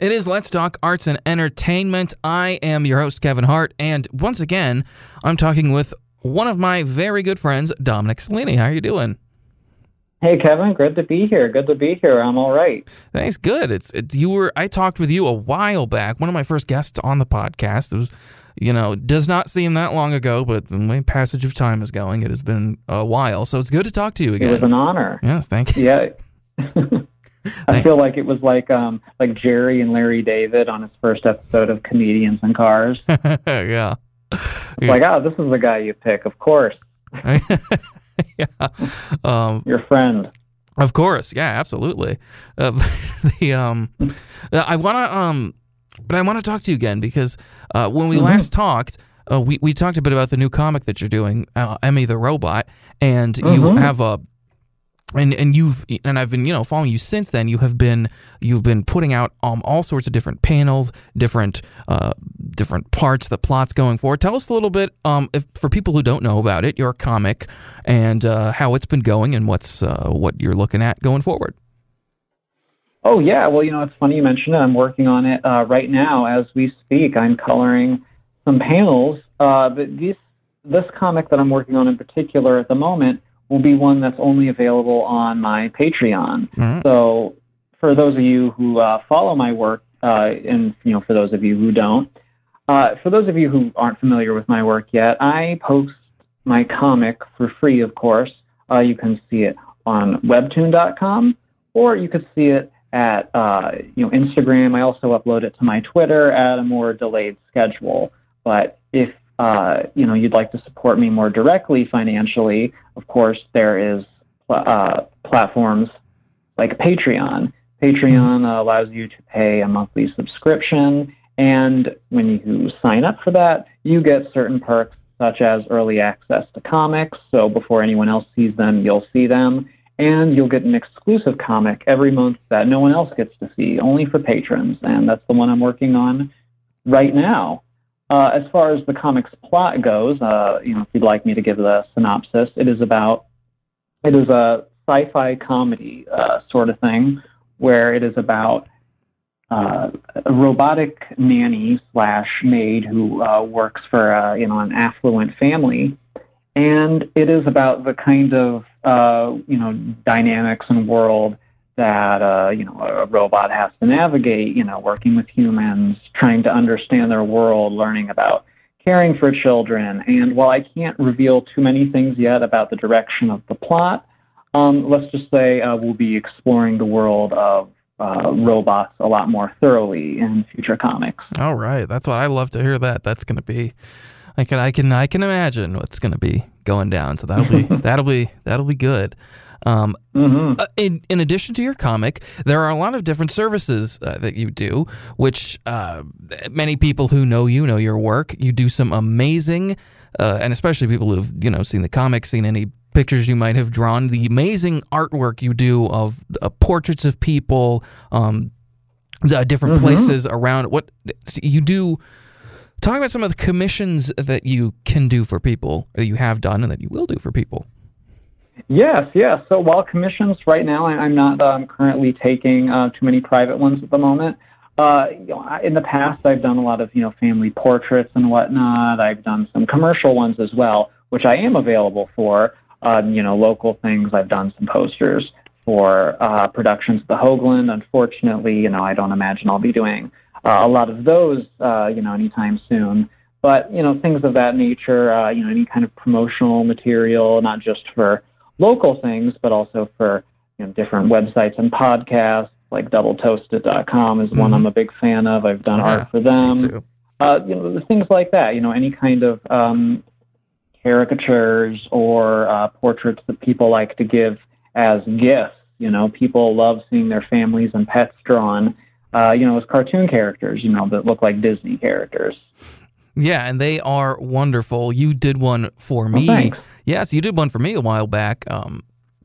It is Let's Talk Arts and Entertainment. I am your host, Kevin Hart, and once again, I'm talking with one of my very good friends, Dominic Cellini. How are you doing? Hey Kevin, good to be here. Good to be here. I'm all right. Thanks. Good. It's it, you were. I talked with you a while back. One of my first guests on the podcast. It was, you know, does not seem that long ago, but the way passage of time is going, it has been a while. So it's good to talk to you again. It was an honor. Yes, thank you. Yeah. I feel like it was like um like Jerry and Larry David on his first episode of Comedians in Cars. yeah. It's like, oh, this is the guy you pick, of course. yeah. Um, Your friend. Of course, yeah, absolutely. Uh, the um, I want to um, but I want to talk to you again because uh, when we Mhm. last talked, uh, we we talked a bit about the new comic that you're doing, uh, Emmy the Robot, and you Mhm. have a. And and you've and I've been you know following you since then. You have been you've been putting out um all sorts of different panels, different uh different parts, the plots going forward. Tell us a little bit um if for people who don't know about it, your comic and uh, how it's been going and what's uh, what you're looking at going forward. Oh yeah, well you know it's funny you mentioned it. I'm working on it uh, right now as we speak. I'm coloring some panels, uh, but these this comic that I'm working on in particular at the moment will be one that's only available on my Patreon. Mhm. So for those of you who uh, follow my work, uh, and you know for those of you who don't, uh, for those of you who aren't familiar with my work yet, I post my comic for free. Of course, uh, you can see it on Webtoon.com, or you could see it at uh, you know Instagram. I also upload it to my Twitter at a more delayed schedule. But if uh, you know you'd like to support me more directly financially, of course there is uh, platforms like Patreon. Patreon uh, allows you to pay a monthly subscription, and when you sign up for that, you get certain perks such as early access to comics. So before anyone else sees them, you'll see them and you'll get an exclusive comic every month that no one else gets to see, only for patrons, and that's the one I'm working on right now. Uh, as far as the comic's plot goes, uh, you know, if you'd like me to give the synopsis, it is about it is a sci-fi comedy uh, sort of thing where it is about uh, a robotic nanny slash maid who uh, works for uh, you know an affluent family, and it is about the kind of uh, you know dynamics and world that uh, you know a robot has to navigate. You know, working with humans, trying to understand their world, learning about caring for children. And while I can't reveal too many things yet about the direction of the plot, um, let's just say uh, we'll be exploring the world of uh, robots a lot more thoroughly in future comics. All right, that's what I love to hear. That that's going to be, I can I can I can imagine what's going to be going down. So that'll be that'll be that'll be good. Um, hmm uh, in in addition to your comic, there are a lot of different services uh, that you do, which uh, many people who know you know your work. You do some amazing, uh, and especially people who've you know seen the comic, seen any pictures you might have drawn, the amazing artwork you do of uh, portraits of people, um, the different Mhm. places around. What you do. Talk about some of the commissions that you can do for people, that you have done, and that you will do for people. Yes, yes. So while commissions right now, I- I'm not um, currently taking uh, too many private ones at the moment. Uh, you know, I- in the past, I've done a lot of you know family portraits and whatnot. I've done some commercial ones as well, which I am available for. Um, you know, local things. I've done some posters for uh, productions at the Hoogland. Unfortunately, you know, I don't imagine I'll be doing uh, a lot of those, uh, you know, anytime soon. But you know, things of that nature. Uh, you know, any kind of promotional material, not just for local things, but also for you know, different websites and podcasts. Like doubletoasted.com is one Mhm. I'm a big fan of. I've done Yeah, art for them. Uh, you know, things like that. You know, any kind of um, caricatures or uh, portraits that people like to give as gifts. You know, people love seeing their families and pets drawn. Uh, you know, as cartoon characters. You know, that look like Disney characters. Yeah, and they are wonderful. You did one for Well, me. thanks. yes, you did one for me a while back um,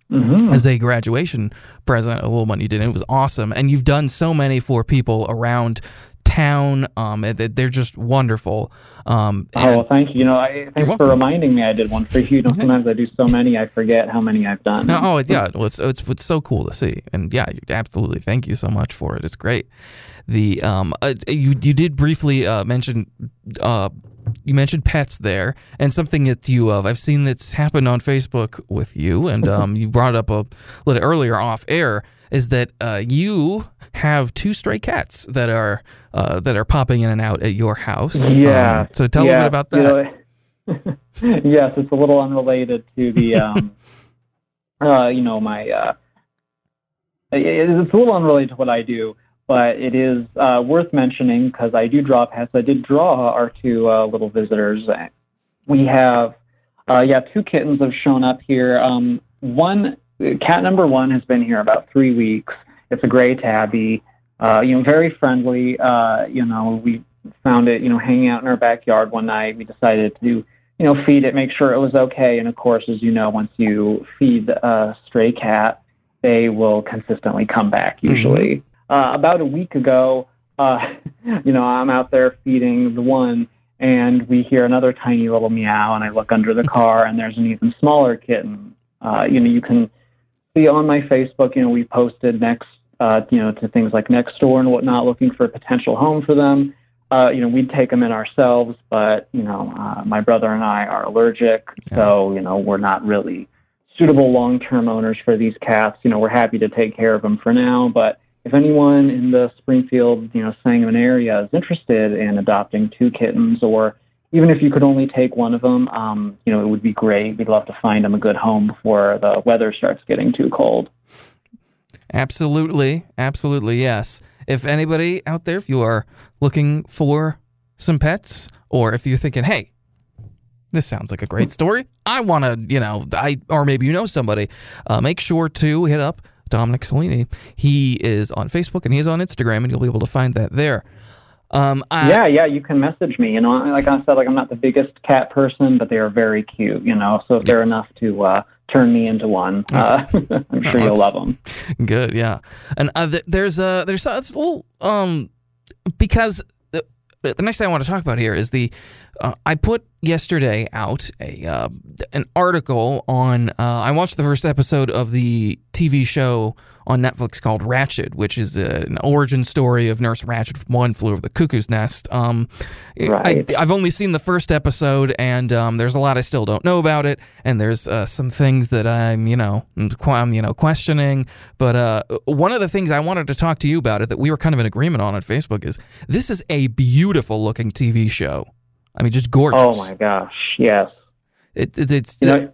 hmm as a graduation present. A little one you did. It was awesome, and you've done so many for people around town. Um, they're just wonderful. Um, oh, well, thank you. You know, I, thanks for reminding me. I did one for you. You know, sometimes I do so many, I forget how many I've done. No, oh, yeah. Well, it's, it's it's so cool to see, and yeah, absolutely. Thank you so much for it. It's great. The um, uh, you you did briefly uh, mention uh you mentioned pets there, and something that you uh, I've seen that's happened on Facebook with you, and um, you brought up a little earlier off air is that uh, you have two stray cats that are uh, that are popping in and out at your house. Yeah. Um, so tell yeah. a bit about that. You know, yes, it's a little unrelated to the, um, uh, you know, my. Uh, it's a little unrelated to what I do but it is uh, worth mentioning because I do draw pets. I did draw our two uh, little visitors. We have, uh, yeah, two kittens have shown up here. Um, one cat number one has been here about three weeks. It's a gray tabby. Uh, you know, very friendly. Uh, you know, we found it, you know, hanging out in our backyard one night. We decided to, you know, feed it, make sure it was okay. And of course, as you know, once you feed a stray cat, they will consistently come back usually. Mm-hmm. Uh, about a week ago, uh, you know, I'm out there feeding the one, and we hear another tiny little meow, and I look under the car, and there's an even smaller kitten. Uh, you know, you can see on my Facebook, you know, we posted next, uh, you know, to things like Nextdoor and whatnot, looking for a potential home for them. Uh, you know, we'd take them in ourselves, but you know, uh, my brother and I are allergic, yeah. so you know, we're not really suitable long-term owners for these cats. You know, we're happy to take care of them for now, but if anyone in the Springfield, you know, Sangamon area is interested in adopting two kittens, or even if you could only take one of them, um, you know, it would be great. We'd love to find them a good home before the weather starts getting too cold. Absolutely, absolutely, yes. If anybody out there, if you are looking for some pets, or if you're thinking, hey, this sounds like a great story. I want to, you know, I or maybe you know somebody. Uh, make sure to hit up Dominic Cellini. He is on Facebook and he is on Instagram, and you'll be able to find that there. Um, I, yeah, yeah, you can message me. You know, like I said, like I'm not the biggest cat person, but they are very cute. You know, so if they're enough to uh, turn me into one, uh, I'm sure you'll love them. Good, yeah. And uh, th- there's a there's a, it's a little um because the, the next thing I want to talk about here is the uh, I put yesterday out a uh, an article on. Uh, I watched the first episode of the TV show on Netflix called Ratched, which is a, an origin story of Nurse Ratched. from One Flew Over the Cuckoo's Nest. Um, right. I, have only seen the first episode, and um, there's a lot I still don't know about it, and there's uh, some things that I'm, you know, I'm, you know, questioning. But uh, one of the things I wanted to talk to you about it that we were kind of in agreement on on Facebook is this is a beautiful looking TV show. I mean, just gorgeous. Oh my gosh, yes. It, it it's you know,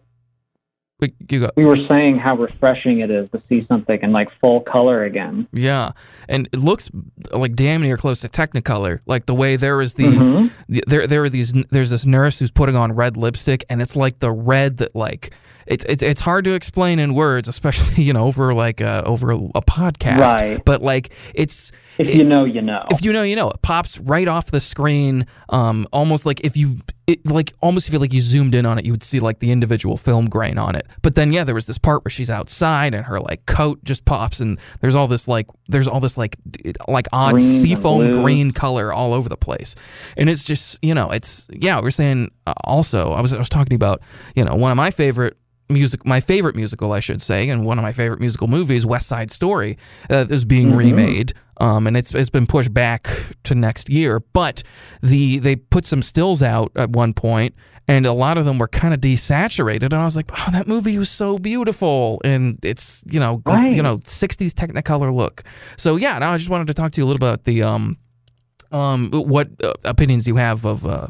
you go. We were saying how refreshing it is to see something in like full color again. Yeah, and it looks like damn near close to Technicolor. Like the way there is the, mm-hmm. the there there are these there's this nurse who's putting on red lipstick, and it's like the red that like it's it's it's hard to explain in words, especially you know over like a, over a, a podcast. Right. But like it's if you know, you know. If you know, you know. It pops right off the screen, um, almost like if you, it, like almost feel like you zoomed in on it, you would see like the individual film grain on it. But then, yeah, there was this part where she's outside and her like coat just pops, and there's all this like, there's all this like, like odd green seafoam green color all over the place, and it's just, you know, it's yeah. We are saying uh, also, I was I was talking about, you know, one of my favorite music my favorite musical I should say and one of my favorite musical movies West Side Story uh, is being mm-hmm. remade um, and it's it's been pushed back to next year but the they put some stills out at one point and a lot of them were kind of desaturated and I was like oh that movie was so beautiful and it's you know right. you know 60s technicolor look so yeah now I just wanted to talk to you a little about the um um what uh, opinions you have of uh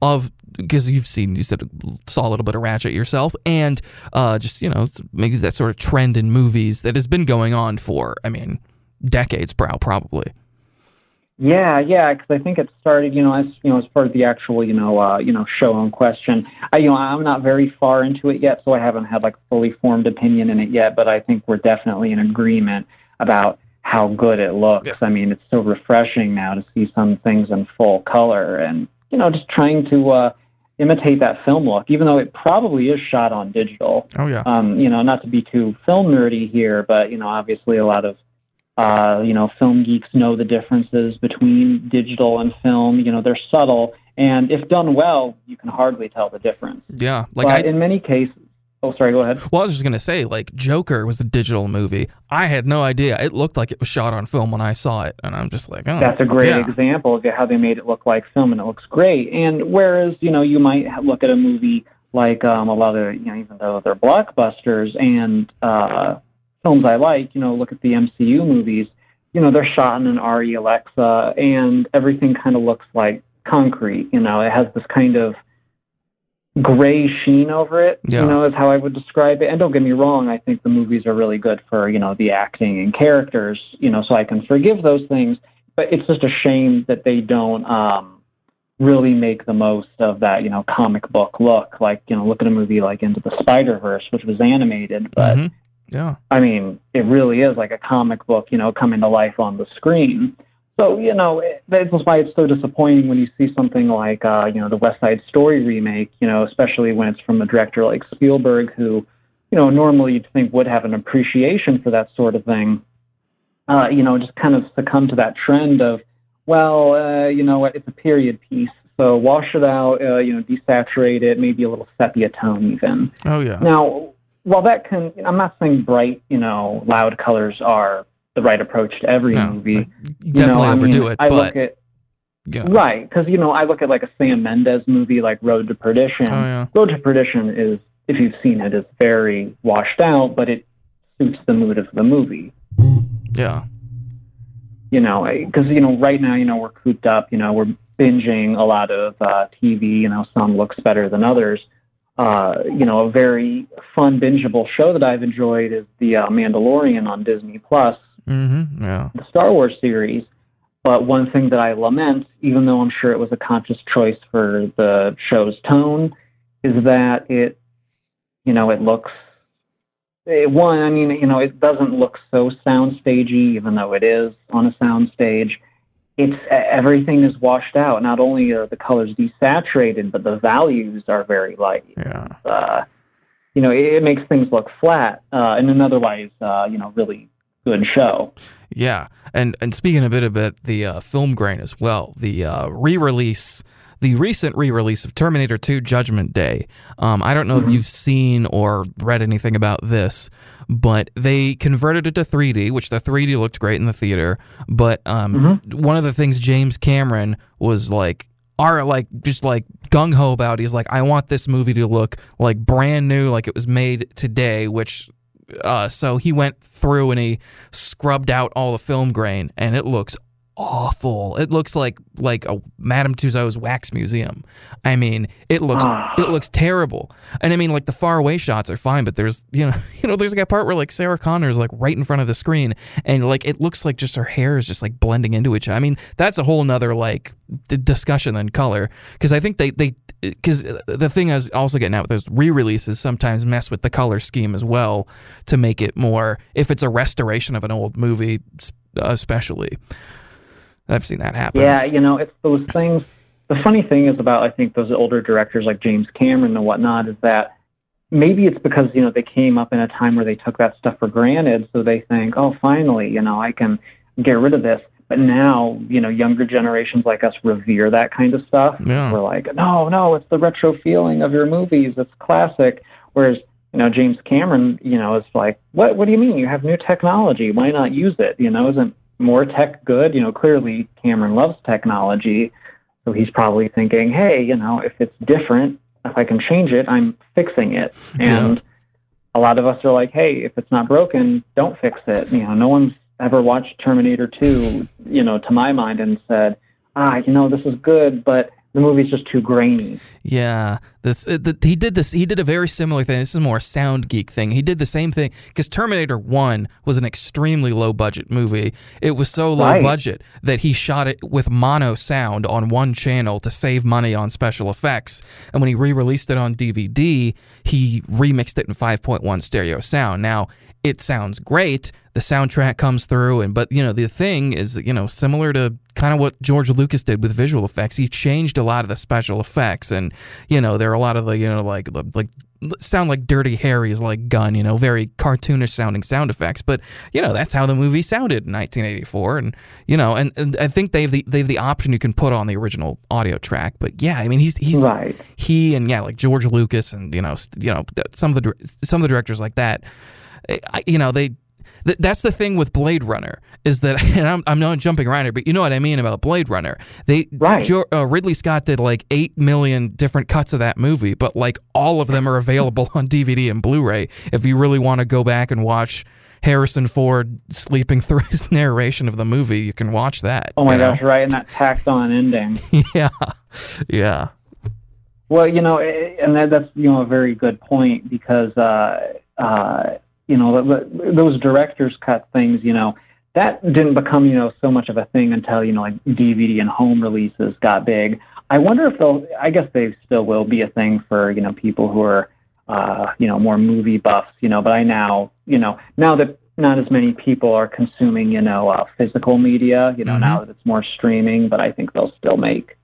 of because you've seen you said saw a little bit of Ratched yourself, and uh, just you know maybe that sort of trend in movies that has been going on for I mean decades, Brow, probably. Yeah, yeah, because I think it started, you know, as you know, as part of the actual, you know, uh, you know, show in question. I, you know, I'm not very far into it yet, so I haven't had like a fully formed opinion in it yet. But I think we're definitely in agreement about how good it looks. Yeah. I mean, it's so refreshing now to see some things in full color, and you know, just trying to uh, imitate that film look, even though it probably is shot on digital. Oh yeah. Um, you know, not to be too film nerdy here, but you know, obviously a lot of Uh, you know, film geeks know the differences between digital and film. You know, they're subtle, and if done well, you can hardly tell the difference. Yeah, like but I, in many cases, oh, sorry, go ahead. well, I was just gonna say, like Joker was a digital movie. I had no idea. It looked like it was shot on film when I saw it, and I'm just like, oh, That's a great yeah. example of how they made it look like film, and it looks great. And whereas you know you might look at a movie like um, a lot of you know even though they're blockbusters and uh, films I like, you know, look at the MCU movies. You know, they're shot in an ARRI Alexa, and everything kind of looks like concrete. You know, it has this kind of gray sheen over it. Yeah. You know, is how I would describe it. And don't get me wrong, I think the movies are really good for you know the acting and characters. You know, so I can forgive those things. But it's just a shame that they don't um, really make the most of that you know comic book look. Like you know, look at a movie like Into the Spider Verse, which was animated, but Mhm. Yeah, I mean, it really is like a comic book, you know, coming to life on the screen. So, you know, it- that's why it's so disappointing when you see something like, uh, you know, the West Side Story remake, you know, especially when it's from a director like Spielberg, who, you know, normally you'd think would have an appreciation for that sort of thing. Uh, you know, just kind of succumb to that trend of, well, uh, you know what, it's a period piece. So wash it out, uh, you know, desaturate it, maybe a little sepia tone even. oh yeah, Now, while that can, I'm not saying bright, you know, loud colors are the right approach to every no, movie. You definitely know, I overdo mean, it, I but look at yeah. right because you know I look at like a Sam Mendes movie like Road to Perdition. oh yeah, Road to Perdition is, if you've seen it, is very washed out, but it suits the mood of the movie. yeah, You know, because you know right now, you know, we're cooped up. You know, we're binging a lot of uh, TV. You know, some looks better than others. Uh, you know, a very fun bingeable show that I've enjoyed is the uh, Mandalorian on Disney Plus. mm-hmm. yeah, the Star Wars series. But one thing that I lament, even though I'm sure it was a conscious choice for the show's tone, is that it, you know, it looks. It, one, I mean, you know, it doesn't look so soundstagey, even though it is on a soundstage. It's everything is washed out. Not only are the colors desaturated, but the values are very light yeah. uh, you know, it, it makes things look flat uh, in an otherwise, uh, you know, really good show. Yeah, and and speaking a bit about the uh, film grain as well, the uh, re-release, the recent re-release of Terminator 2: Judgment Day. Um, I don't know if you've seen or read anything about this, but they converted it to 3D, which the 3D looked great in the theater. But um, one of the things James Cameron was like. Are like just like gung ho about. He's like, I want this movie to look like brand new, like it was made today. Which uh, so he went through and he scrubbed out all the film grain, and it looks awful. It looks like like a Madame Tussauds wax museum. I mean, it looks Ah. it looks terrible. And I mean, like the far away shots are fine, but there's you know you know there's like a part where like Sarah Connor is like right in front of the screen, and like it looks like just her hair is just like blending into each. other. I mean, that's a whole nother like d- discussion than color because I think they they because the thing I was also getting at with those re-releases sometimes mess with the color scheme as well to make it more if it's a restoration of an old movie especially i've seen that happen Yeah, you know, it's those things. The funny thing is about I think those older directors like James Cameron and whatnot is that maybe it's because you know they came up in a time where they took that stuff for granted, so they think, oh, finally, you know, I can get rid of this. But now, you know, younger generations like us revere that kind of stuff. Yeah. We're like, no, no, it's the retro feeling of your movies. It's classic. Whereas, you know, James Cameron, you know, is like, what? What do you mean? You have new technology. Why not use it? You know, isn't more tech good? You know, clearly Cameron loves technology, so he's probably thinking, hey, you know, if it's different, if I can change it, I'm fixing it. And a lot of us are like, hey, if it's not broken, don't fix it. You know, no one's ever watched Terminator 2, you know, to my mind and said, ah, you know, this is good, but the movie's just too grainy. Yeah, this it, the, he did this. He did a very similar thing. This is more a sound geek thing. He did the same thing because Terminator One was an extremely low budget movie. It was so low Right. budget that he shot it with mono sound on one channel to save money on special effects. And when he re-released it on DVD, he remixed it in 5.1 stereo sound. Now it sounds great. The soundtrack comes through, and but you know the thing is, you know, similar to kind of what George Lucas did with visual effects. He changed a lot of the special effects, and you know there are a lot of the you know like the- like sound like Dirty Harry's like gun, you know, very cartoonish sounding sound effects. But you know, that's how the movie sounded in 1984, and you know, and, and I think they have the they have the option you can put on the original audio track. But yeah, I mean, he's he's right. he and yeah, like George Lucas and you know, you know, some of the some of the directors like that, I, you know, they Th- that's the thing with Blade Runner is that, and I'm, I'm not jumping around here, but you know what I mean about Blade Runner. They right. Jo- uh, Ridley Scott did like eight million different cuts of that movie, but like all of them are available on DVD and Blu-ray if you really want to go back and watch. Harrison Ford sleeping through his narration of the movie, you can watch that. Oh my you know? gosh, right, and that tacked on ending. yeah, yeah. Well, you know, and that, that's you know a very good point because uh, uh, you know, those director's cut things, you know, that didn't become, you know, so much of a thing until, you know, like DVD and home releases got big. I wonder if they'll, I guess they still will be a thing for, you know, people who are, uh, you know, more movie buffs, you know, but I now, you know, now that not as many people are consuming, you know, uh, physical media, you know, mm-hmm. now that it's more streaming, but I think they'll still make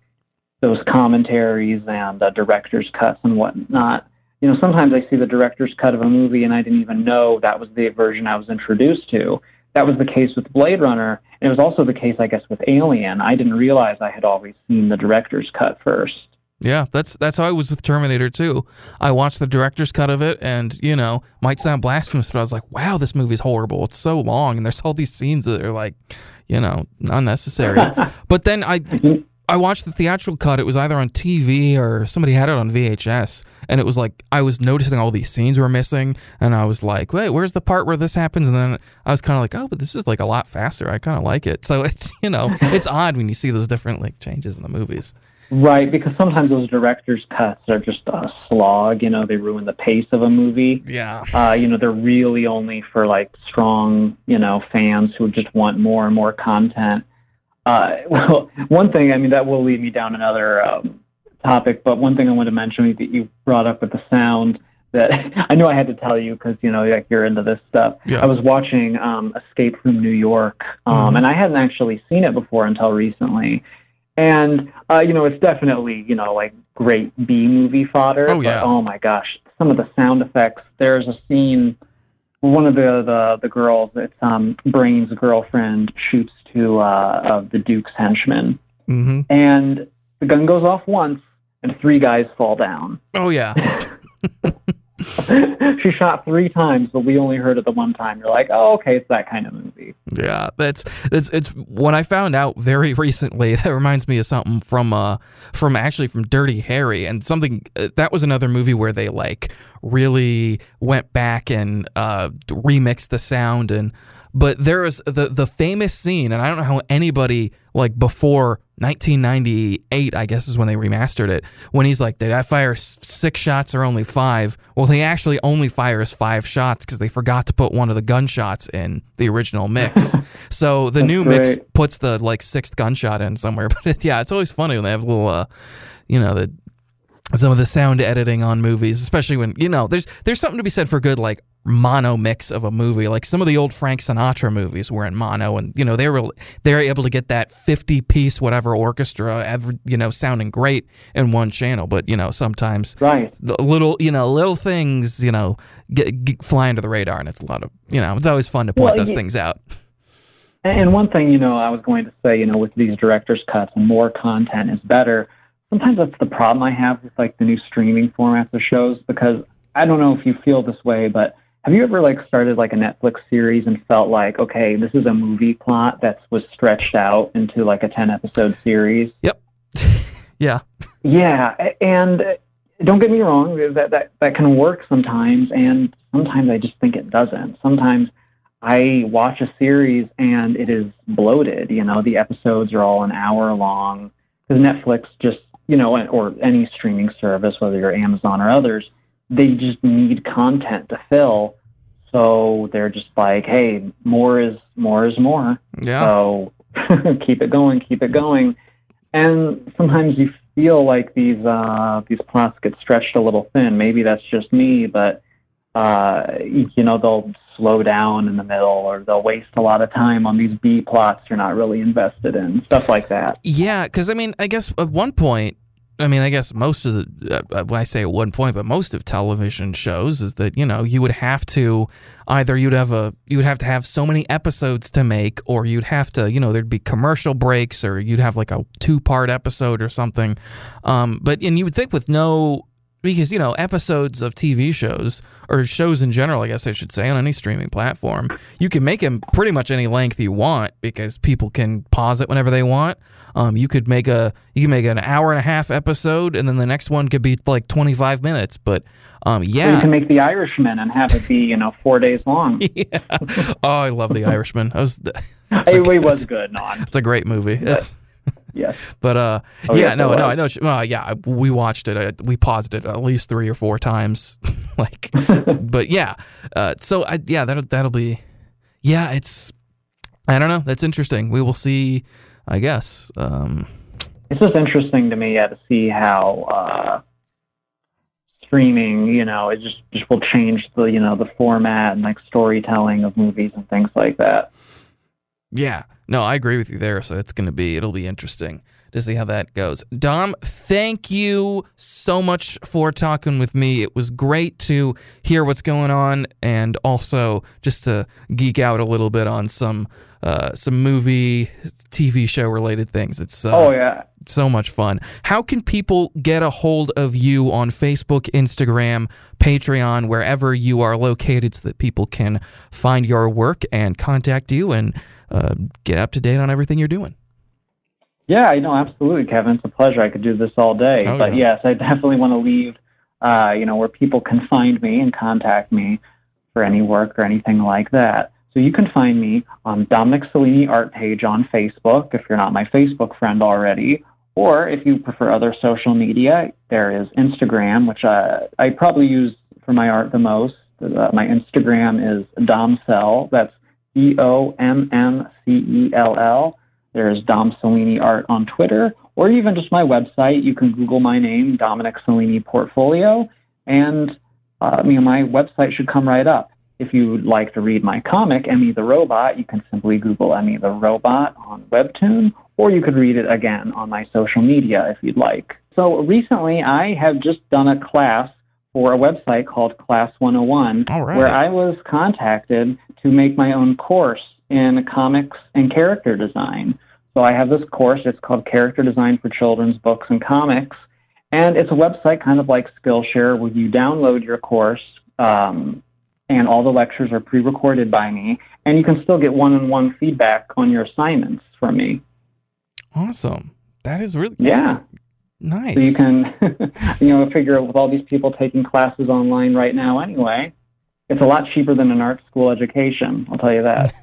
those commentaries and uh, director's cuts and whatnot you know, sometimes I see the director's cut of a movie and I didn't even know that was the version I was introduced to. That was the case with Blade Runner. And it was also the case, I guess, with Alien. I didn't realize I had always seen the director's cut first. Yeah, that's that's how I was with Terminator too. I watched the director's cut of it, and you know, might sound blasphemous, but I was like, "Wow, this movie's horrible. It's so long, and there's all these scenes that are like, you know, unnecessary." but then I mm-hmm. I watched the theatrical cut. It was either on TV or somebody had it on VHS, and it was like I was noticing all these scenes were missing, and I was like, "Wait, where's the part where this happens?" And then I was kind of like, "Oh, but this is like a lot faster. I kind of like it." So it's you know it's odd when you see those different like changes in the movies. Right, because sometimes those director's cuts are just a slog. You know, they ruin the pace of a movie. Yeah. Uh, you know, they're really only for like strong, you know, fans who just want more and more content uh, well, one thing, I mean, that will lead me down another um, topic, but one thing I want two mention that you brought up with the sound that I know I had to tell you because, you know, like you're into this stuff. Yeah. I was watching um, Escape from New York, um, mm-hmm. and I hadn't actually seen it before until recently. And, uh, you know, it's definitely, you know, like great B movie fodder. Oh, yeah. But, oh, my gosh. Some of the sound effects. There's a scene one of the the, the girls, it's um, Brain's girlfriend, shoots to uh, of the Duke's henchmen, mm-hmm. and the gun goes off once, and three guys fall down. Oh yeah. she shot three times, but we only heard it the one time. You're like, oh, okay, it's that kind of movie. Yeah, that's it's it's when I found out very recently. That reminds me of something from uh from actually from Dirty Harry and something uh, that was another movie where they like really went back and uh remixed the sound and but there was the the famous scene, and I don't know how anybody like before 1998, I guess is when they remastered it. When he's like, "Did I fire six shots or only five? Well, he actually only fires five shots because they forgot to put one of the gunshots in the original mix. so the new great. mix puts the like sixth gunshot in somewhere. But it, yeah, it's always funny when they have little, uh, you know, the some of the sound editing on movies, especially when you know there's there's something to be said for good like mono mix of a movie. Like some of the old Frank Sinatra movies were in mono, and you know they were they're able to get that fifty piece whatever orchestra, ever, you know, sounding great in one channel. But you know sometimes right the little you know little things you know get, get fly under the radar, and it's a lot of you know it's always fun to point well, those yeah. things out. And one thing you know I was going to say you know with these director's cuts, more content is better sometimes that's the problem I have with like the new streaming formats of shows because I don't know if you feel this way, but have you ever like started like a Netflix series and felt like, okay, this is a movie plot that was stretched out into like a 10 episode series? Yep. yeah. Yeah. And uh, don't get me wrong, that, that, that can work sometimes. And sometimes I just think it doesn't. Sometimes I watch a series and it is bloated. You know, the episodes are all an hour long because Netflix just you know, or any streaming service, whether you're Amazon or others, they just need content to fill. So they're just like, hey, more is more is more. Yeah. So keep it going, keep it going. And sometimes you feel like these uh, these plots get stretched a little thin. Maybe that's just me, but uh, you know they'll slow down in the middle or they'll waste a lot of time on these B plots you're not really invested in, stuff like that. Yeah, because I mean, I guess at one point, I mean, I guess most of the, uh, I say at one point, but most of television shows is that, you know, you would have to either you'd have a, you would have to have so many episodes to make, or you'd have to, you know, there'd be commercial breaks, or you'd have like a two part episode or something. Um, but, and you would think with no, because you know episodes of TV shows or shows in general, I guess I should say, on any streaming platform, you can make them pretty much any length you want because people can pause it whenever they want. Um, you could make a you can make an hour and a half episode, and then the next one could be like twenty five minutes. But um, yeah, so you can make The Irishman and have it be you know four days long. yeah. Oh, I love The Irishman. I was. It, it was good. No, it's a great movie. It's Yes. But uh, oh, yeah, no, no, I know. Well, yeah, we watched it. Uh, we paused it at least three or four times. like, but yeah. Uh, so I, yeah, that'll that'll be. Yeah, it's. I don't know. That's interesting. We will see. I guess. Um, it's just interesting to me, yeah, to see how uh, streaming, you know, it just just will change the you know the format and like storytelling of movies and things like that. Yeah. No, I agree with you there. So it's going to be, it'll be interesting to see how that goes. Dom, thank you so much for talking with me. It was great to hear what's going on and also just to geek out a little bit on some uh, some movie, TV show related things. It's uh, oh yeah, so much fun. How can people get a hold of you on Facebook, Instagram, Patreon, wherever you are located, so that people can find your work and contact you and uh, get up to date on everything you're doing. Yeah, I know, absolutely, Kevin. It's a pleasure. I could do this all day. Oh, but yeah. yes, I definitely want to leave, uh, you know, where people can find me and contact me for any work or anything like that. So you can find me on Dominic Cellini art page on Facebook if you're not my Facebook friend already. Or if you prefer other social media, there is Instagram, which uh, I probably use for my art the most. Uh, my Instagram is domcell. That's E O M M C E L L. There's Dom Cellini Art on Twitter, or even just my website. You can Google my name, Dominic Cellini Portfolio, and uh, you know, my website should come right up. If you'd like to read my comic, Emmy the Robot, you can simply Google Emmy the Robot on Webtoon, or you could read it again on my social media if you'd like. So recently, I have just done a class for a website called Class 101, right. where I was contacted to make my own course in comics and character design. So I have this course. It's called Character Design for Children's Books and Comics. And it's a website kind of like Skillshare where you download your course um, and all the lectures are pre-recorded by me. And you can still get one-on-one feedback on your assignments from me. Awesome. That is really yeah. Nice. So you can, you know, figure with all these people taking classes online right now anyway, it's a lot cheaper than an art school education. I'll tell you that.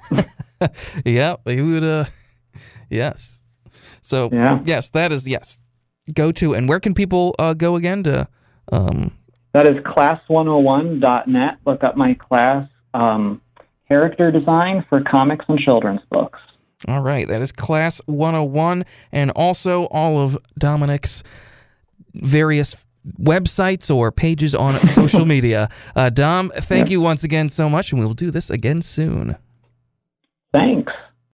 yeah, we would. Uh, yes. So yeah. yes, that is yes. Go to and where can people uh, go again to? Um... That is class101.net. Look up my class, um, character design for comics and children's books. All right, that is Class 101, and also all of Dominic's various websites or pages on social media. Uh, Dom, thank yeah. you once again so much, and we will do this again soon. Thanks.